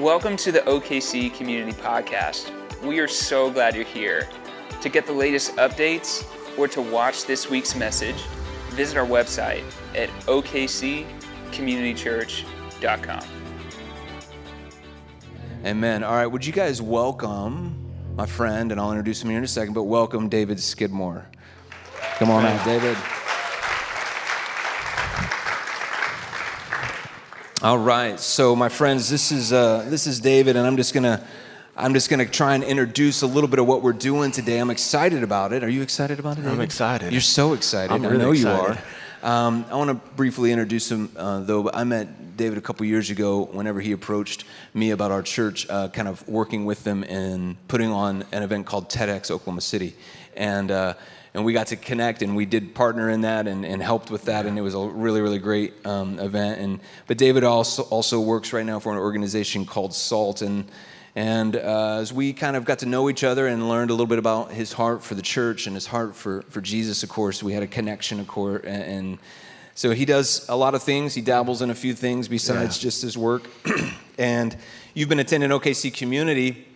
Welcome to the OKC Community Podcast. We are so glad you're here. To get the latest updates or to watch this week's message, visit our website at okccommunitychurch.com. Amen. All right, would you guys welcome my friend, and I'll introduce him here in a second, but welcome David Skidmore. Come on out, David. All right, so my friends, this is uh, this is David, and I'm just gonna I'm just gonna try and introduce a little bit of what we're doing today. I'm excited about it. Are you excited about it? David? I'm excited. You're so excited. I'm I know excited. you are. Um, I want to briefly introduce him, uh, though. I met David a couple years ago whenever he approached me about our church, uh, kind of working with them and putting on an event called TEDx Oklahoma City. And, uh, and we got to connect and we did partner in that and, and helped with that. And it was a really, really great um, event. And, but David also, also works right now for an organization called SALT. And, and uh, as we kind of got to know each other and learned a little bit about his heart for the church and his heart for, for Jesus, of course, we had a connection, of course. And, and so he does a lot of things. He dabbles in a few things besides Yeah. just his work. and you've been attending OKC Community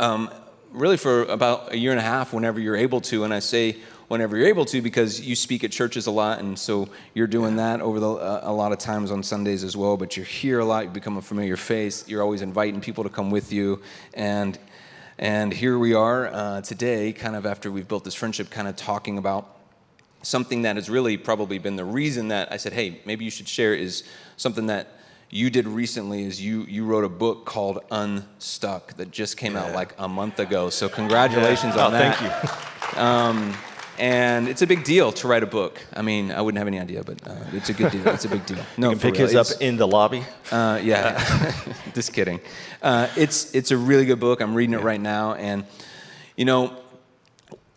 um, really for about a year and a half whenever you're able to. And I say whenever you're able to because you speak at churches a lot. And so you're doing that over the, uh, a lot of times on Sundays as well. But you're here a lot. You become a familiar face. You're always inviting people to come with you. And and here we are uh, today, kind of after we've built this friendship, kind of talking about something that has really probably been the reason that I said, hey, maybe you should share is something that you did recently is you you wrote a book called Unstuck that just came out like a month ago. So congratulations Yeah. on Oh, that. thank you. Um, and it's a big deal to write a book. I mean, I wouldn't have any idea, but uh, it's a good deal. It's a big deal. No, You can pick his up in the lobby. uh, yeah, just kidding. Uh, it's it's a really good book. I'm reading it right now, and you know,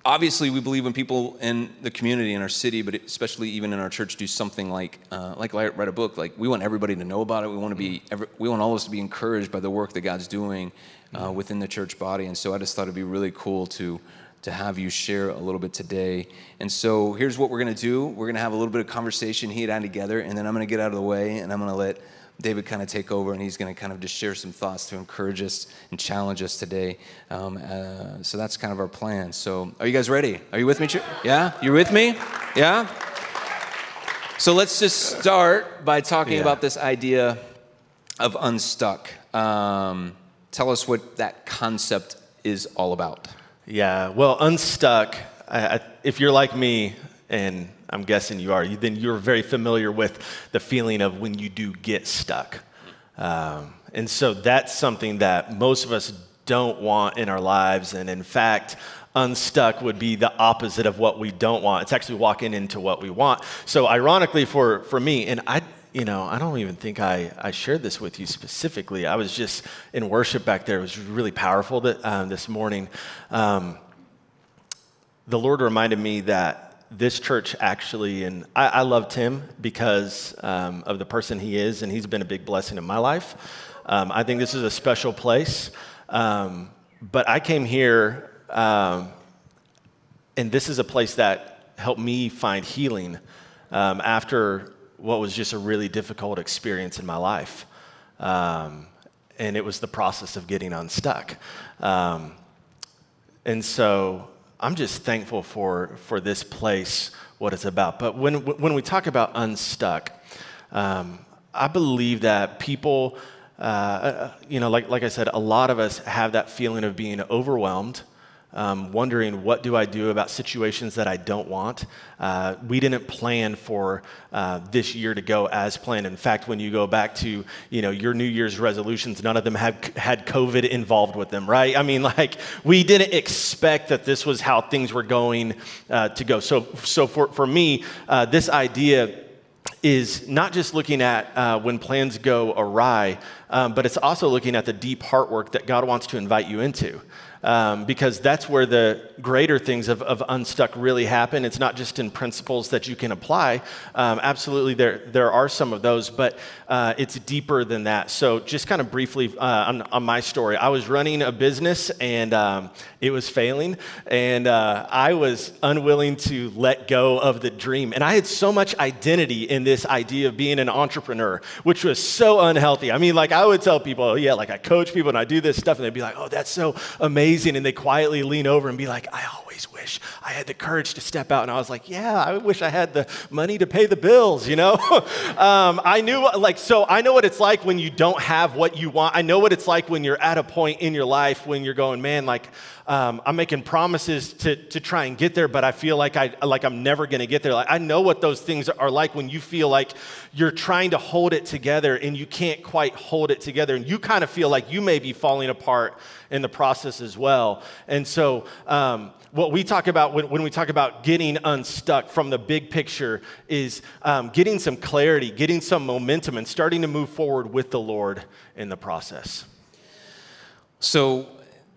obviously, we believe when people in the community in our city, but especially even in our church, do something like uh, like li- write a book. Like we want everybody to know about it. We want to be every, we want all of us to be encouraged by the work that God's doing uh, within the church body. And so I just thought it'd be really cool to to have you share a little bit today. And so here's what we're going to do. We're going to have a little bit of conversation, he and I together, and then I'm going to get out of the way and I'm going to let David kind of take over and he's going to kind of just share some thoughts to encourage us and challenge us today. Um, uh, so that's kind of our plan. So are you guys ready? Are you with me? Yeah? You're with me? Yeah? So let's just start by talking Yeah. about this idea of unstuck. Um, tell us what that concept is all about. Yeah. Well, unstuck. I, I, if you're like me, and I'm guessing you are, then you're very familiar with the feeling of when you do get stuck. Um, and so that's something that most of us don't want in our lives. And in fact, unstuck would be the opposite of what we don't want. It's actually walking into what we want. So ironically for, for me, and I, you know, I don't even think I, I shared this with you specifically. I was just in worship back there. It was really powerful that, um, this morning. Um, the Lord reminded me that this church actually, and I, I loved him because um, of the person he is, and he's been a big blessing in my life. Um, I think this is a special place. Um, but I came here, um, and this is a place that helped me find healing after what was just a really difficult experience in my life. Um, and it was the process of getting unstuck. Um, and so I'm just thankful for, for this place, what it's about. But when, when we talk about unstuck, um, I believe that people, uh, you know, like, like I said, a lot of us have that feeling of being overwhelmed. Um, wondering what do I do about situations that I don't want. Uh, we didn't plan for uh, this year to go as planned. In fact, when you go back to you know your New Year's resolutions, none of them have had COVID involved with them, right? I mean, like we didn't expect that this was how things were going uh, to go. So, so for for me, uh, this idea is not just looking at uh, when plans go awry, um, but it's also looking at the deep heart work that God wants to invite you into. Um, because that's where the greater things of, of unstuck really happen. It's not just in principles that you can apply. Um, absolutely, there, there are some of those, but uh, it's deeper than that. So, just kind of briefly uh, on, on, my story, I was running a business and um, it was failing, and uh, I was unwilling to let go of the dream. And I had so much identity in this idea of being an entrepreneur, which was so unhealthy. I mean, like, I would tell people, oh, yeah, like I coach people and I do this stuff, and they'd be like, oh, that's so amazing. And they quietly lean over and be like, I always wish I had the courage to step out. And I was like, yeah, I wish I had the money to pay the bills, you know? um, I knew, like, so I know what it's like when you don't have what you want. I know what it's like when you're at a point in your life when you're going, man, like, um, I'm making promises to, to try and get there, but I feel like, I, like I'm never going to get there. Like, I know what those things are like when you feel like you're trying to hold it together and you can't quite hold it together. And you kind of feel like you may be falling apart in the process as well. And so, um, what we talk about when, when, we talk about getting unstuck from the big picture is um, getting some clarity, getting some momentum, and starting to move forward with the Lord in the process. So,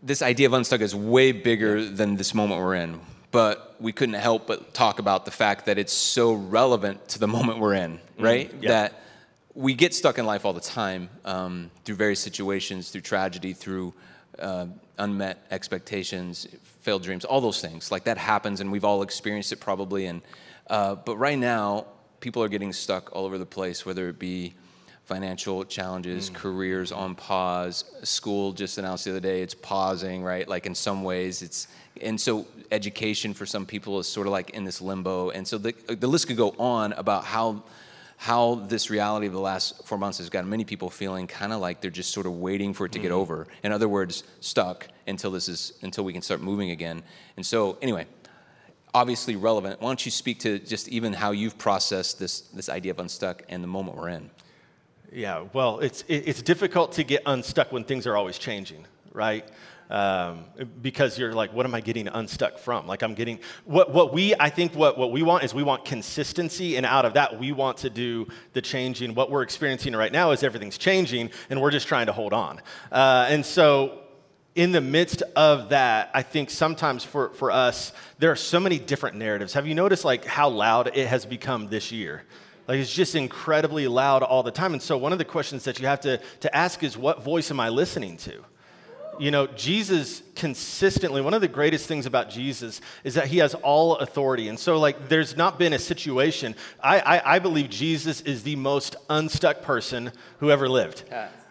this idea of unstuck is way bigger than this moment we're in. But we couldn't help but talk about the fact that it's so relevant to the moment we're in, mm-hmm. right? Mm, yeah. That we get stuck in life all the time um, through various situations, through tragedy, through uh, unmet expectations, failed dreams, all those things. Like that happens, and we've all experienced it probably. And uh, but right now, people are getting stuck all over the place, whether it be financial challenges, mm. careers on pause. School just announced the other day it's pausing, right? Like in some ways, it's and so education for some people is sort of like in this limbo. And so the the list could go on about how how this reality of the last four months has gotten many people feeling kind of like they're just sort of waiting for it to mm. get over. In other words, stuck until this is until we can start moving again. And so anyway, obviously relevant. Why don't you speak to just even how you've processed this this idea of unstuck and the moment we're in? Yeah, well, it's, it's difficult to get unstuck when things are always changing, right? Um, because you're like, what am I getting unstuck from? Like, I'm getting what, what we, I think what, what we want is we want consistency, and out of that, we want to do the changing. What we're experiencing right now is everything's changing, and we're just trying to hold on. Uh, and so, in the midst of that, I think sometimes for, for us, there are so many different narratives. Have you noticed like how loud it has become this year? Like it's just incredibly loud all the time. And so one of the questions that you have to, to ask is what voice am I listening to? You know, Jesus consistently, one of the greatest things about Jesus is that he has all authority. And so, like, there's not been a situation. I, I, I believe Jesus is the most unstuck person who ever lived.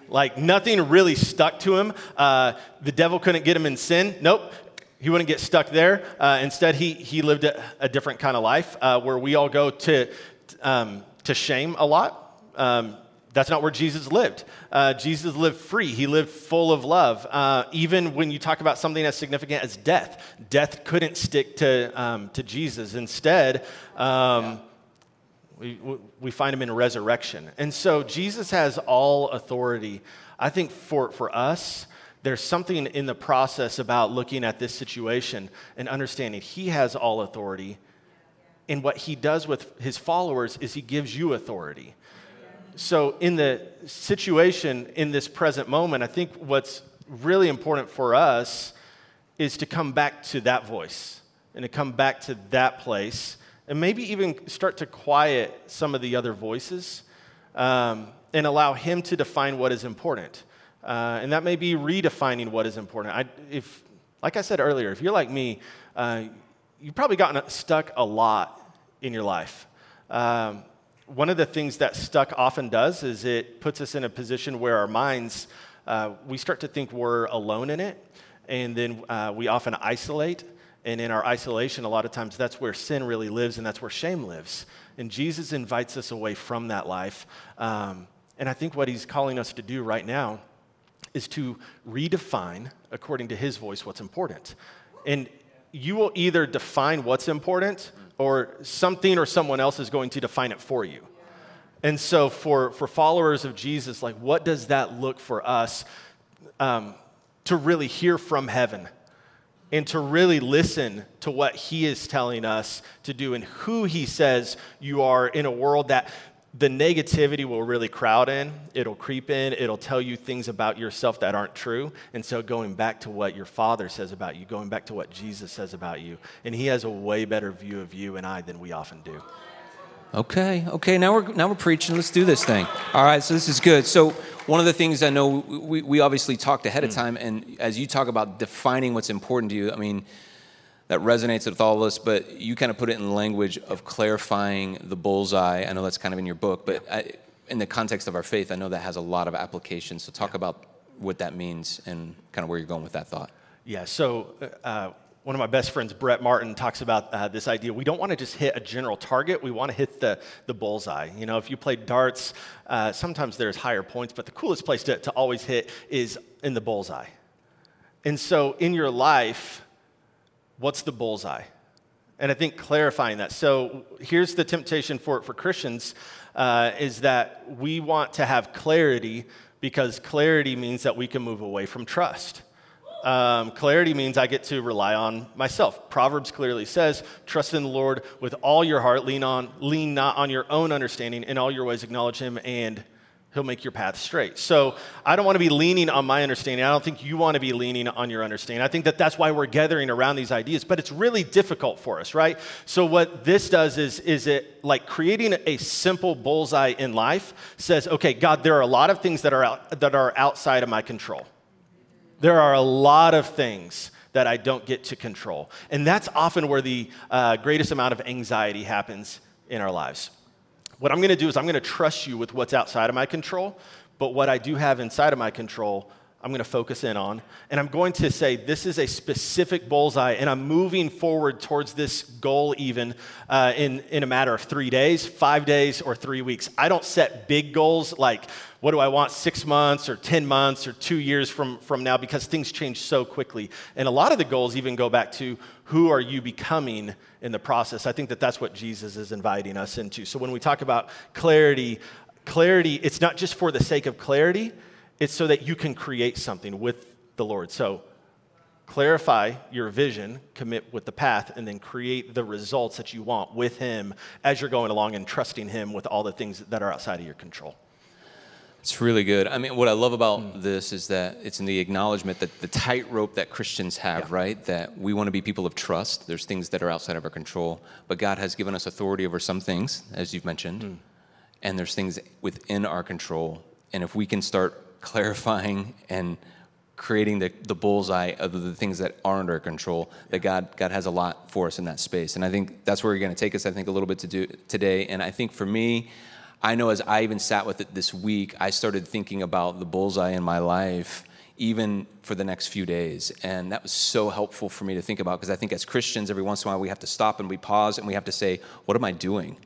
Like, nothing really stuck to him. Uh, the devil couldn't get him in sin. Nope he wouldn't get stuck there. Uh, instead, he, he lived a, a different kind of life uh, where we all go to, um, to shame a lot. Um, that's not where Jesus lived. Uh, Jesus lived free. He lived full of love. Uh, even when you talk about something as significant as death, death couldn't stick to, um, to Jesus. Instead, um, we, we find him in resurrection. And so Jesus has all authority. I think for, for us, there's something in the process about looking at this situation and understanding he has all authority and what he does with his followers is he gives you authority. So, in the situation in this present moment, I think what's really important for us is to come back to that voice and to come back to that place and maybe even start to quiet some of the other voices um, and allow him to define what is important. Uh, and that may be redefining what is important. I, if, like I said earlier, if you're like me, uh, you've probably gotten stuck a lot in your life. Um, one of the things that stuck often does is it puts us in a position where our minds, uh, we start to think we're alone in it, and then uh, we often isolate. And in our isolation, a lot of times that's where sin really lives and that's where shame lives. And Jesus invites us away from that life. Um, and I think what he's calling us to do right now is to redefine, according to his voice, what's important. And you will either define what's important or something or someone else is going to define it for you. And so, for, for followers of Jesus, like, what does that look for us um, to really hear from heaven and to really listen to what He is telling us to do and who He says you are in a world that the negativity will really crowd in. It'll creep in. It'll tell you things about yourself that aren't true. And so, going back to what your father says about you, going back to what Jesus says about you, and he has a way better view of you and I than we often do. Okay, okay, now we're, now we're preaching. Let's do this thing. All right, so this is good. So, one of the things I know we, we obviously talked ahead of hmm. time, and as you talk about defining what's important to you, I mean, that resonates with all of us, but you kind of put it in language of clarifying the bullseye. I know that's kind of in your book, but I, in the context of our faith, I know that has a lot of applications. So, talk about what that means and kind of where you're going with that thought. Yeah, so uh, one of my best friends, Brett Martin, talks about uh, this idea. We don't want to just hit a general target, we want to hit the, the bullseye. You know, if you play darts, uh, sometimes there's higher points, but the coolest place to, to always hit is in the bullseye. And so in your life, what's the bullseye? And I think clarifying that. So here's the temptation for, it for Christians uh, is that we want to have clarity because clarity means that we can move away from trust. Um, clarity means I get to rely on myself. Proverbs clearly says, "Trust in the Lord with all your heart. Lean on, lean not on your own understanding. In all your ways, acknowledge Him, and He'll make your path straight." So I don't want to be leaning on my understanding. I don't think you want to be leaning on your understanding. I think that that's why we're gathering around these ideas. But it's really difficult for us, right? So what this does is, is it like creating a simple bullseye in life says, "Okay, God, there are a lot of things that are out, that are outside of my control." There are a lot of things that I don't get to control. And that's often where the uh, greatest amount of anxiety happens in our lives. What I'm going to do is I'm going to trust you with what's outside of my control, but what I do have inside of my control, I'm going to focus in on. And I'm going to say, this is a specific bullseye, and I'm moving forward towards this goal even uh, in, in a matter of three days, five days, or three weeks. I don't set big goals like, what do I want six months or 10 months or two years from, from now because things change so quickly. And a lot of the goals even go back to who are you becoming in the process. I think that that's what Jesus is inviting us into. So when we talk about clarity, clarity, it's not just for the sake of clarity it's so that you can create something with the Lord. So clarify your vision, commit with the path, and then create the results that you want with Him as you're going along and trusting Him with all the things that are outside of your control. It's really good. I mean, what I love about mm. this is that it's in the acknowledgement that the tightrope that Christians have, yeah. right? That we want to be people of trust. There's things that are outside of our control, but God has given us authority over some things, as you've mentioned, mm. and there's things within our control. And if we can start clarifying and creating the, the bullseye of the things that are under our control that god god has a lot for us in that space and i think that's where you're going to take us i think a little bit to do today and i think for me i know as i even sat with it this week i started thinking about the bullseye in my life even for the next few days and that was so helpful for me to think about because i think as christians every once in a while we have to stop and we pause and we have to say what am i doing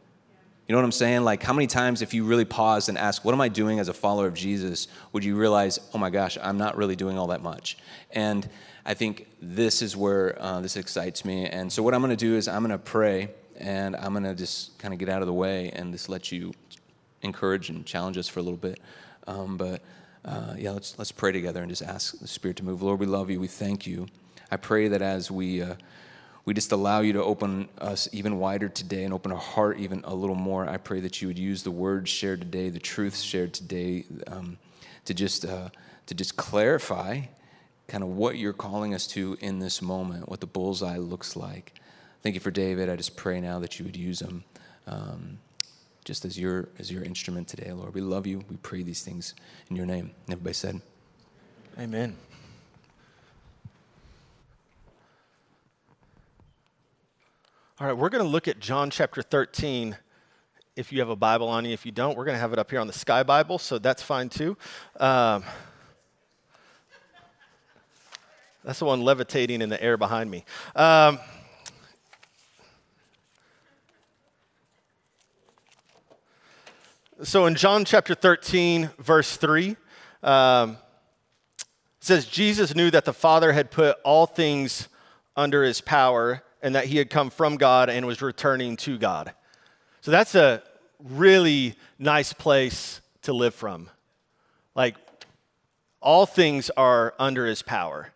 you know what I'm saying? Like, how many times, if you really pause and ask, What am I doing as a follower of Jesus? would you realize, Oh my gosh, I'm not really doing all that much. And I think this is where uh, this excites me. And so, what I'm going to do is, I'm going to pray and I'm going to just kind of get out of the way and just let you encourage and challenge us for a little bit. Um, but uh, yeah, let's, let's pray together and just ask the Spirit to move. Lord, we love you. We thank you. I pray that as we. Uh, we just allow you to open us even wider today and open our heart even a little more. I pray that you would use the words shared today, the truths shared today, um, to just uh, to just clarify kind of what you're calling us to in this moment, what the bullseye looks like. Thank you for David. I just pray now that you would use him um, just as your as your instrument today, Lord. We love you. We pray these things in your name. Everybody said, Amen. All right, we're going to look at John chapter 13. If you have a Bible on you, if you don't, we're going to have it up here on the Sky Bible, so that's fine too. Um, that's the one levitating in the air behind me. Um, so in John chapter 13, verse 3, um, it says, Jesus knew that the Father had put all things under his power and that he had come from God and was returning to God. So that's a really nice place to live from. Like, all things are under his power.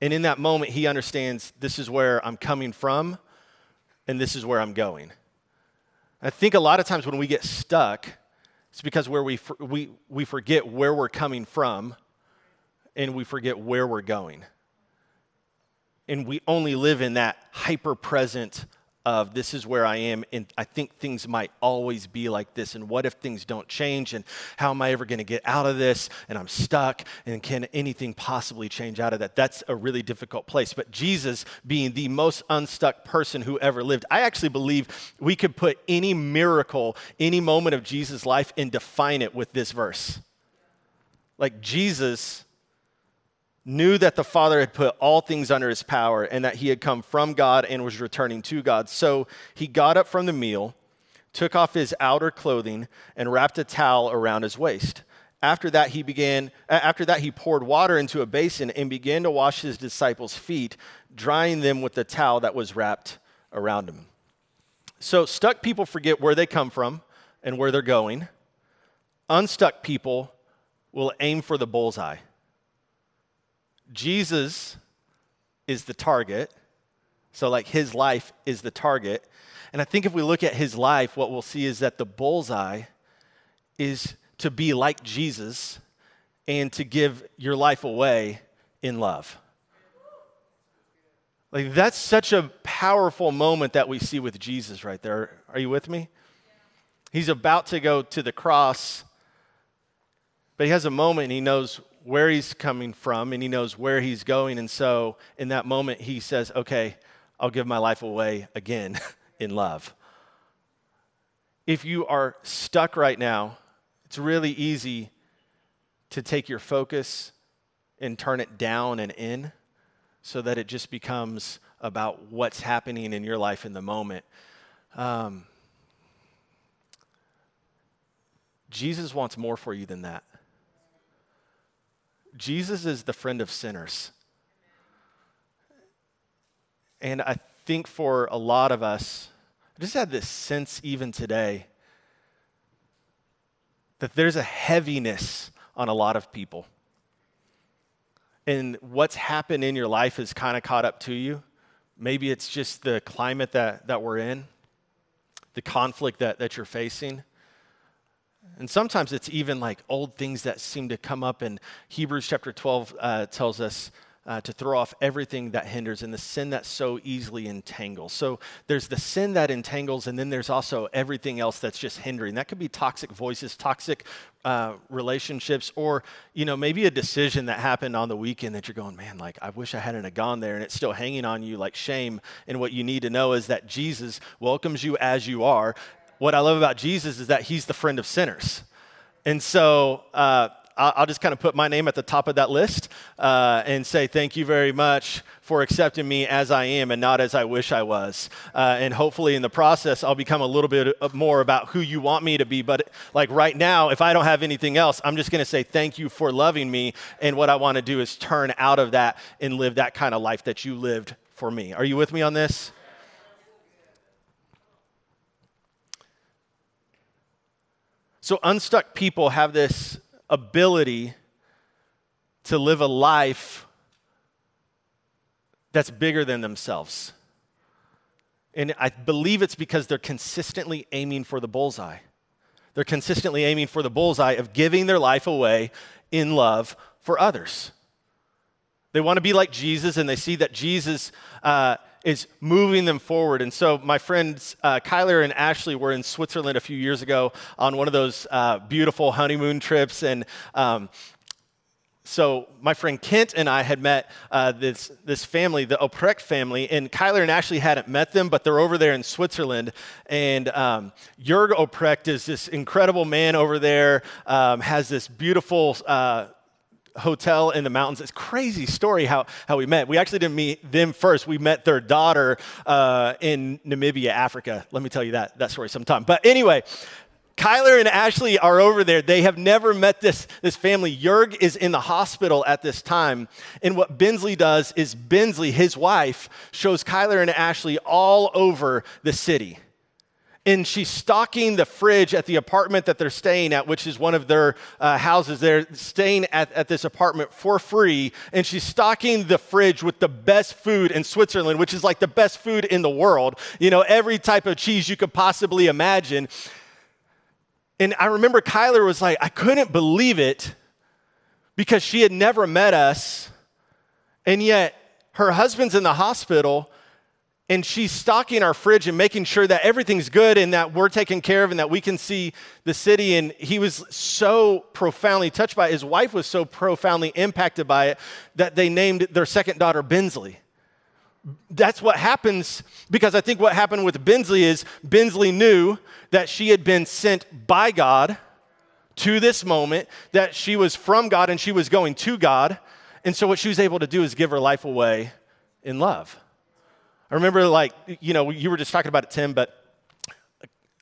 And in that moment, he understands this is where I'm coming from and this is where I'm going. I think a lot of times when we get stuck, It's because where we, we, we forget where we're coming from and we forget where we're going. And we only live in that hyper present of this is where I am, and I think things might always be like this. And what if things don't change? And how am I ever going to get out of this? And I'm stuck, and can anything possibly change out of that? That's a really difficult place. But Jesus, being the most unstuck person who ever lived, I actually believe we could put any miracle, any moment of Jesus' life, and define it with this verse. Like Jesus knew that the Father had put all things under his power and that he had come from God and was returning to God. So he got up from the meal, took off his outer clothing, and wrapped a towel around his waist. After that, he began, after that, he poured water into a basin and began to wash his disciples' feet, drying them with the towel that was wrapped around him. So, stuck people forget where they come from and where they're going. Unstuck people will aim for the bullseye. Jesus is the target. So, like, his life is the target. And I think if we look at his life, what we'll see is that the bullseye is to be like Jesus and to give your life away in love. Like, that's such a powerful moment that we see with Jesus right there. Are you with me? He's about to go to the cross, but he has a moment and he knows where he's coming from and he knows where he's going. And so in that moment, he says, Okay, I'll give my life away again in love. If you are stuck right now, it's really easy to take your focus and turn it down and in so that it just becomes about what's happening in your life in the moment. Um, Jesus wants more for you than that. Jesus is the friend of sinners. And I think for a lot of us, I just had this sense even today that there's a heaviness on a lot of people. And what's happened in your life is kind of caught up to you. Maybe it's just the climate that, that we're in, the conflict that, that you're facing. And sometimes it's even like old things that seem to come up. And Hebrews chapter 12 uh, tells us uh, to throw off everything that hinders and the sin that so easily entangles. So there's the sin that entangles, and then there's also everything else that's just hindering. That could be toxic voices, toxic uh, relationships, or you know maybe a decision that happened on the weekend that you're going, man, like I wish I hadn't have gone there, and it's still hanging on you like shame. And what you need to know is that Jesus welcomes you as you are what I love about Jesus is that he's the friend of sinners. And so uh, I'll just kind of put my name at the top of that list uh, and say, Thank you very much for accepting me as I am and not as I wish I was. Uh, and hopefully, in the process, I'll become a little bit more about who you want me to be. But like right now, if I don't have anything else, I'm just going to say, Thank you for loving me. And what I want to do is turn out of that and live that kind of life that you lived for me. Are you with me on this? So, unstuck people have this ability to live a life that's bigger than themselves. And I believe it's because they're consistently aiming for the bullseye. They're consistently aiming for the bullseye of giving their life away in love for others. They want to be like Jesus, and they see that Jesus uh, is moving them forward. And so, my friends uh, Kyler and Ashley were in Switzerland a few years ago on one of those uh, beautiful honeymoon trips. And um, so, my friend Kent and I had met uh, this, this family, the Oprecht family, and Kyler and Ashley hadn't met them, but they're over there in Switzerland. And um, Jörg Oprecht is this incredible man over there, um, has this beautiful uh, hotel in the mountains. It's crazy story how, how we met. We actually didn't meet them first. We met their daughter uh, in Namibia, Africa. Let me tell you that, that story sometime. But anyway, Kyler and Ashley are over there. They have never met this, this family. Jörg is in the hospital at this time. And what Bensley does is Bensley, his wife, shows Kyler and Ashley all over the city and she's stocking the fridge at the apartment that they're staying at, which is one of their uh, houses. They're staying at, at this apartment for free, and she's stocking the fridge with the best food in Switzerland, which is like the best food in the world. You know, every type of cheese you could possibly imagine. And I remember Kyler was like, I couldn't believe it because she had never met us. And yet her husband's in the hospital and she's stocking our fridge and making sure that everything's good and that we're taken care of and that we can see the city. And he was so profoundly touched by it. His wife was so profoundly impacted by it that they named their second daughter Bensley. That's what happens because I think what happened with Bensley is Bensley knew that she had been sent by God to this moment, that she was from God and she was going to God. And so what she was able to do is give her life away in love. I remember, like, you know, you were just talking about it, Tim, but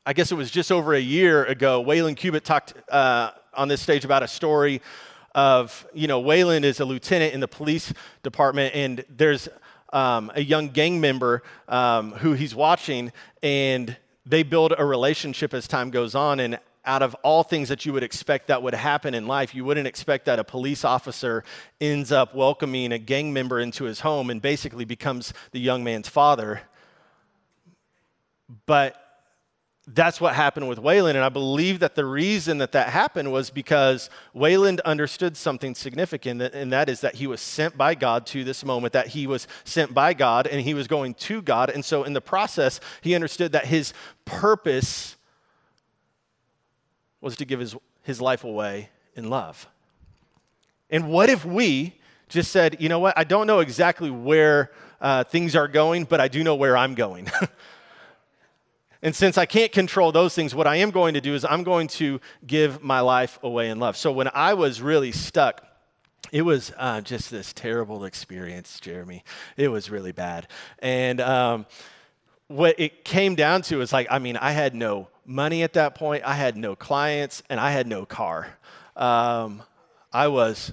I guess it was just over a year ago, Waylon Cubitt talked uh, on this stage about a story of, you know, Waylon is a lieutenant in the police department, and there's um, a young gang member um, who he's watching, and they build a relationship as time goes on. And out of all things that you would expect that would happen in life, you wouldn't expect that a police officer ends up welcoming a gang member into his home and basically becomes the young man's father. But that's what happened with Waylon. And I believe that the reason that that happened was because Waylon understood something significant, and that is that he was sent by God to this moment, that he was sent by God and he was going to God. And so in the process, he understood that his purpose was to give his, his life away in love. And what if we just said, you know what, I don't know exactly where uh, things are going, but I do know where I'm going. and since I can't control those things, what I am going to do is I'm going to give my life away in love. So when I was really stuck, it was uh, just this terrible experience, Jeremy. It was really bad. And um, what it came down to is like, I mean, I had no money at that point. I had no clients and I had no car. Um, I was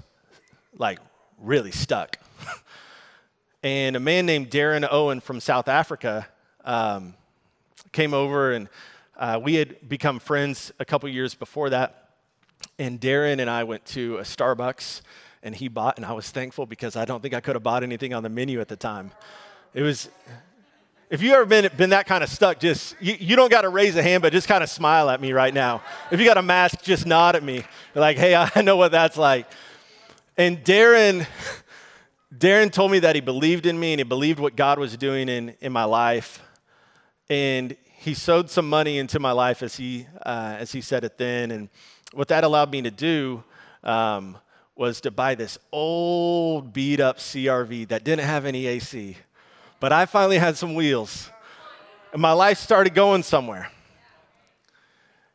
like really stuck. and a man named Darren Owen from South Africa um, came over and uh, we had become friends a couple years before that. And Darren and I went to a Starbucks and he bought, and I was thankful because I don't think I could have bought anything on the menu at the time. It was if you ever been, been that kind of stuck, just, you, you don't got to raise a hand, but just kind of smile at me right now. If you got a mask, just nod at me. Like, hey, I know what that's like. And Darren, Darren told me that he believed in me and he believed what God was doing in, in my life. And he sowed some money into my life, as he, uh, as he said it then. And what that allowed me to do um, was to buy this old beat up CRV that didn't have any AC but I finally had some wheels, and my life started going somewhere.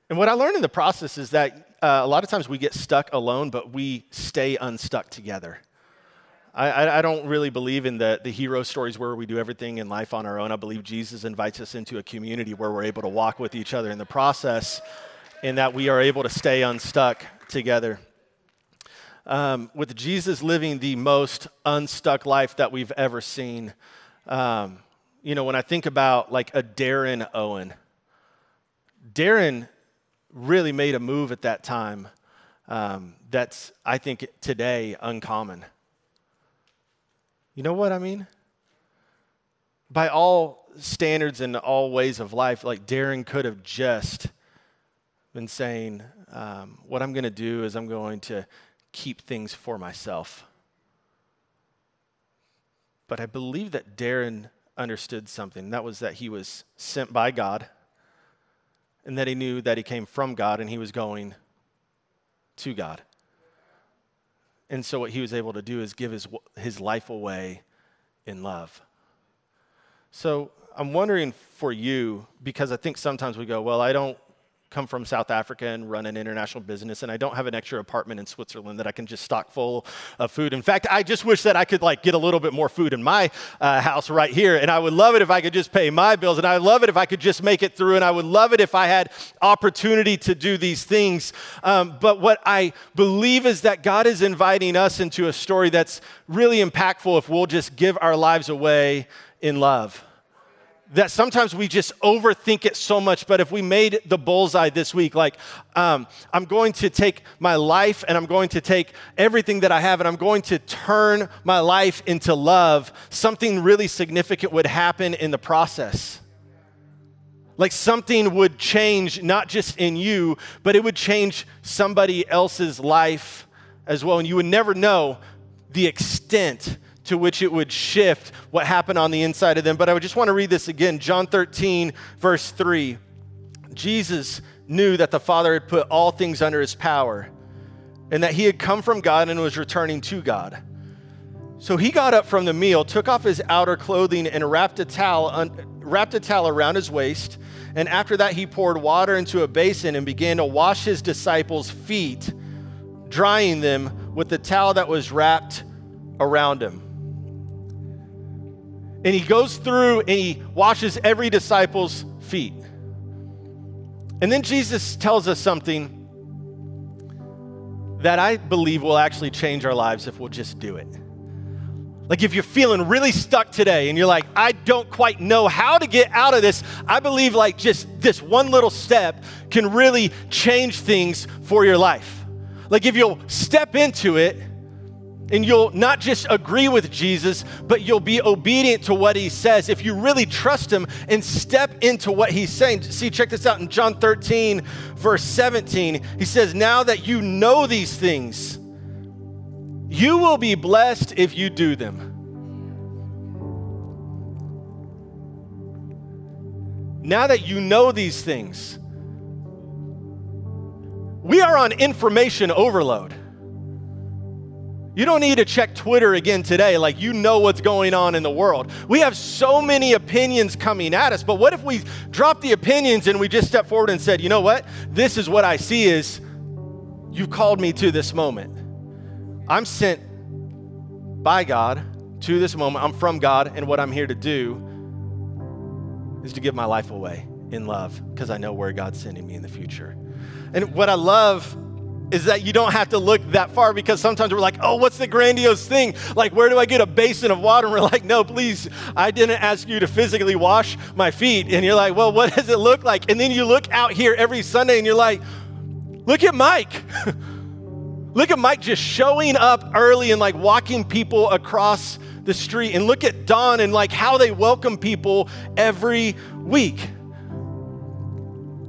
And what I learned in the process is that uh, a lot of times we get stuck alone, but we stay unstuck together. I, I, don't really believe in the, the hero stories where we do everything in life on our own. I believe Jesus invites us into a community where we're able to walk with each other in the process and that we are able to stay unstuck together. Um, with Jesus living the most unstuck life that we've ever seen, um, you know, when I think about like a Darren Owen, Darren really made a move at that time um, that's, I think, today uncommon. You know what I mean? By all standards and all ways of life, like Darren could have just been saying, um, What I'm going to do is I'm going to keep things for myself. But I believe that Darren understood something. That was that he was sent by God and that he knew that he came from God and he was going to God. And so what he was able to do is give his, his life away in love. So I'm wondering for you, because I think sometimes we go, well, I don't come from South Africa and run an international business, and I don't have an extra apartment in Switzerland that I can just stock full of food. In fact, I just wish that I could like get a little bit more food in my uh, house right here, and I would love it if I could just pay my bills, and I would love it if I could just make it through, and I would love it if I had opportunity to do these things. Um, but what I believe is that God is inviting us into a story that's really impactful if we'll just give our lives away in love that sometimes we just overthink it so much. But if we made the bullseye this week, like, um, I'm going to take my life and I'm going to take everything that I have and I'm going to turn my life into love, something really significant would happen in the process. Like something would change, not just in you, but it would change somebody else's life as well. And you would never know the extent to which it would shift what happened on the inside of them. But I would just want to read this again John 13, verse 3. Jesus knew that the Father had put all things under his power and that he had come from God and was returning to God. So he got up from the meal, took off his outer clothing, and wrapped a towel, un- wrapped a towel around his waist. And after that, he poured water into a basin and began to wash his disciples' feet, drying them with the towel that was wrapped around him. And he goes through and he washes every disciple's feet. And then Jesus tells us something that I believe will actually change our lives if we'll just do it. Like, if you're feeling really stuck today and you're like, I don't quite know how to get out of this, I believe like just this one little step can really change things for your life. Like, if you'll step into it, and you'll not just agree with Jesus, but you'll be obedient to what he says. If you really trust him and step into what he's saying. See, check this out in John 13, verse 17. He says, Now that you know these things, you will be blessed if you do them. Now that you know these things, we are on information overload. You don't need to check Twitter again today, like you know what's going on in the world. We have so many opinions coming at us, but what if we drop the opinions and we just step forward and said, you know what? This is what I see is you've called me to this moment. I'm sent by God to this moment. I'm from God, and what I'm here to do is to give my life away in love because I know where God's sending me in the future. And what I love is that you don't have to look that far because sometimes we're like, oh, what's the grandiose thing? Like, where do I get a basin of water? And we're like, no, please, I didn't ask you to physically wash my feet. And you're like, well, what does it look like? And then you look out here every Sunday and you're like, look at Mike. look at Mike just showing up early and like walking people across the street. And look at Don and like how they welcome people every week.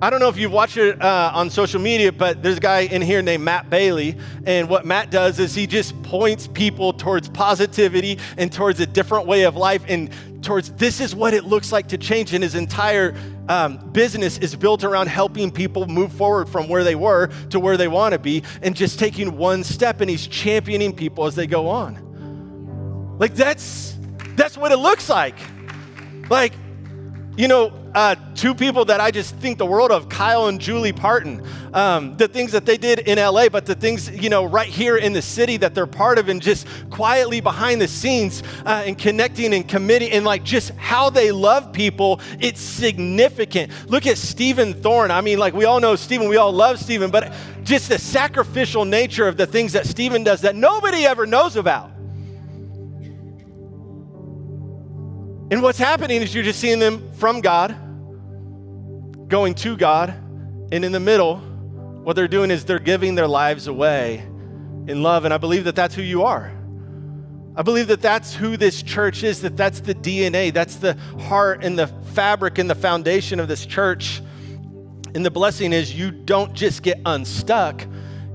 I don't know if you've watched it uh, on social media, but there's a guy in here named Matt Bailey. And what Matt does is he just points people towards positivity and towards a different way of life and towards this is what it looks like to change. And his entire um, business is built around helping people move forward from where they were to where they want to be and just taking one step. And he's championing people as they go on. Like that's that's what it looks like. Like, you know, uh, two people that I just think the world of, Kyle and Julie Parton. Um, the things that they did in LA, but the things, you know, right here in the city that they're part of and just quietly behind the scenes uh, and connecting and committing and like just how they love people, it's significant. Look at Stephen Thorne. I mean, like we all know Stephen, we all love Stephen, but just the sacrificial nature of the things that Stephen does that nobody ever knows about. And what's happening is you're just seeing them from God going to God. And in the middle, what they're doing is they're giving their lives away in love. And I believe that that's who you are. I believe that that's who this church is, that that's the DNA, that's the heart and the fabric and the foundation of this church. And the blessing is you don't just get unstuck,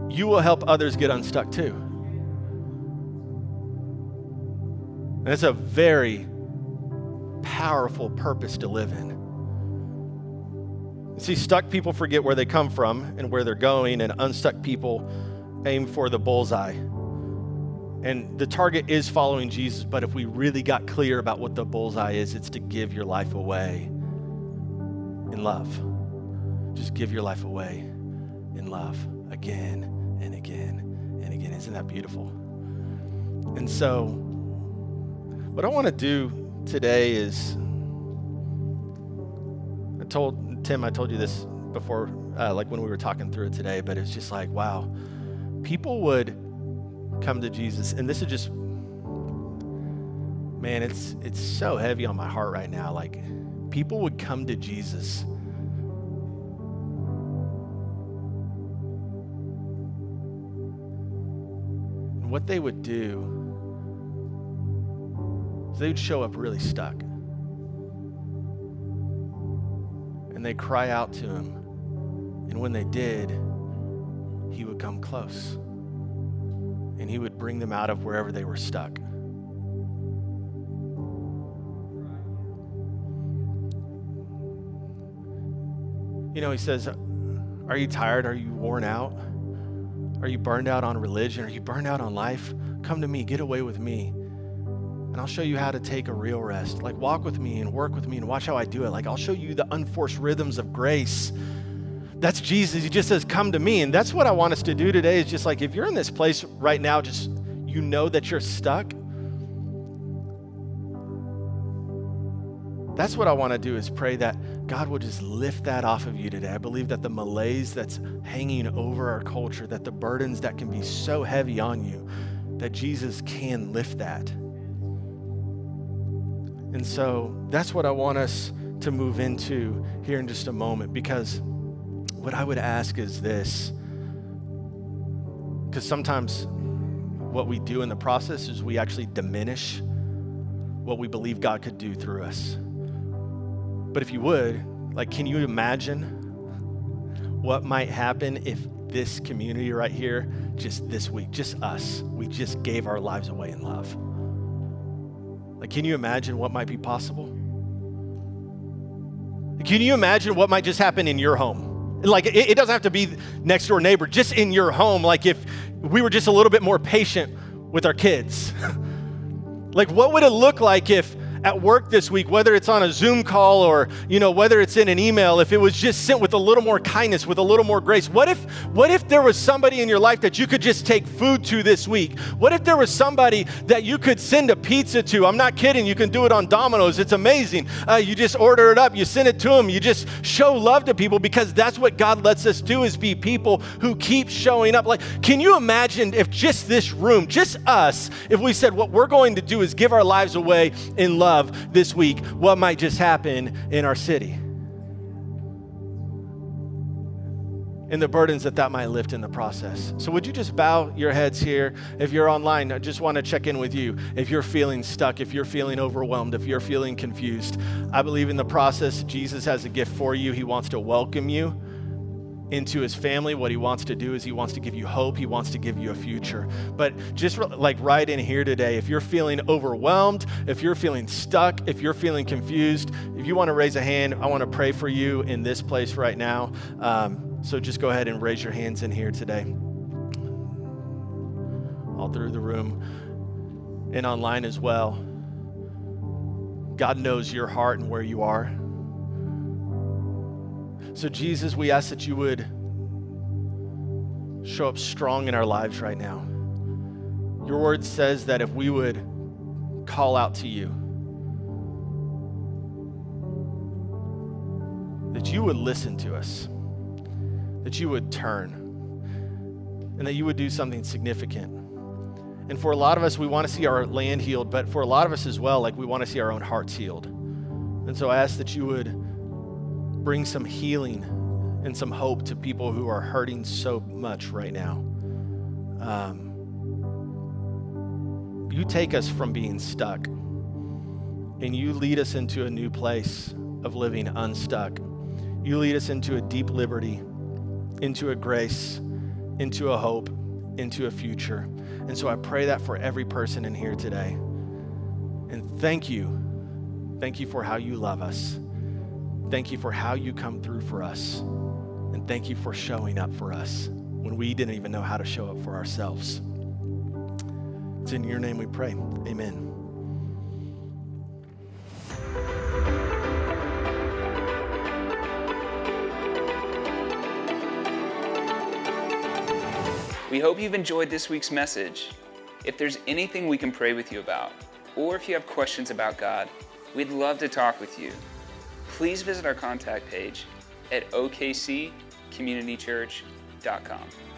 you will help others get unstuck too. And it's a very powerful purpose to live in. See, stuck people forget where they come from and where they're going, and unstuck people aim for the bullseye. And the target is following Jesus, but if we really got clear about what the bullseye is, it's to give your life away in love. Just give your life away in love again and again and again. Isn't that beautiful? And so, what I want to do today is I told Tim, I told you this before, uh, like when we were talking through it today, but it's just like, wow, people would come to Jesus, and this is just, man, it's it's so heavy on my heart right now. Like, people would come to Jesus. And what they would do is they would show up really stuck. and they cry out to him. And when they did, he would come close and he would bring them out of wherever they were stuck. You know, he says, Are you tired? Are you worn out? Are you burned out on religion? Are you burned out on life? Come to me, get away with me, and I'll show you how to take a real rest. Like, walk with me and work with me and watch how I do it. Like, I'll show you the unforced rhythms of grace. That's Jesus. He just says, Come to me. And that's what I want us to do today is just like, if you're in this place right now, just you know that you're stuck, That's what I want to do is pray that God will just lift that off of you today. I believe that the malaise that's hanging over our culture, that the burdens that can be so heavy on you, that Jesus can lift that. And so that's what I want us to move into here in just a moment because what I would ask is this because sometimes what we do in the process is we actually diminish what we believe God could do through us. But if you would, like, can you imagine what might happen if this community right here, just this week, just us, we just gave our lives away in love? Like, can you imagine what might be possible? Can you imagine what might just happen in your home? Like, it, it doesn't have to be next door neighbor, just in your home. Like, if we were just a little bit more patient with our kids. like, what would it look like if at work this week, whether it's on a Zoom call or, you know, whether it's in an email, if it was just sent with a little more kindness, with a little more grace? What if, what if there was somebody in your life that you could just take food to this week? What if there was somebody that you could send a pizza to? I'm not kidding. You can do it on Domino's. It's amazing. Uh, you just order it up, you send it to them, you just show love to people because that's what God lets us do is be people who keep showing up. Like, can you imagine if just this room, just us, if we said what we're going to do is give our lives away in love? Of this week what might just happen in our city and the burdens that that might lift in the process. So, would you just bow your heads here? If you're online, I just want to check in with you. If you're feeling stuck, if you're feeling overwhelmed, if you're feeling confused, I believe in the process, Jesus has a gift for you. He wants to welcome you into his family. What he wants to do is he wants to give you hope, he wants to give you a future. But just like right in here today, if you're feeling overwhelmed, if you're feeling stuck, if you're feeling confused, if you want to raise a hand, I want to pray for you in this place right now. Um, so just go ahead and raise your hands in here today. All through the room and online as well. God knows your heart and where you are. So, Jesus, we ask that you would show up strong in our lives right now. Your word says that if we would call out to you, that you would listen to us, that you would turn, and that you would do something significant. And for a lot of us, we want to see our land healed, but for a lot of us as well, like we want to see our own hearts healed. And so I ask that you would bring some healing and some hope to people who are hurting so much right now. Um, you take us from being stuck and you lead us into a new place of living unstuck. You lead us into a deep liberty, into a grace, into a hope, into a future. And so I pray that for every person in here today. And thank you. Thank you for how you love us. Thank you for how you come through for us. And thank you for showing up for us when we didn't even know how to show up for ourselves. It's in your name we pray. Amen. We hope you've enjoyed this week's message. If there's anything we can pray with you about, or if you have questions about God, we'd love to talk with you please visit our contact page at okccommunitychurch.com.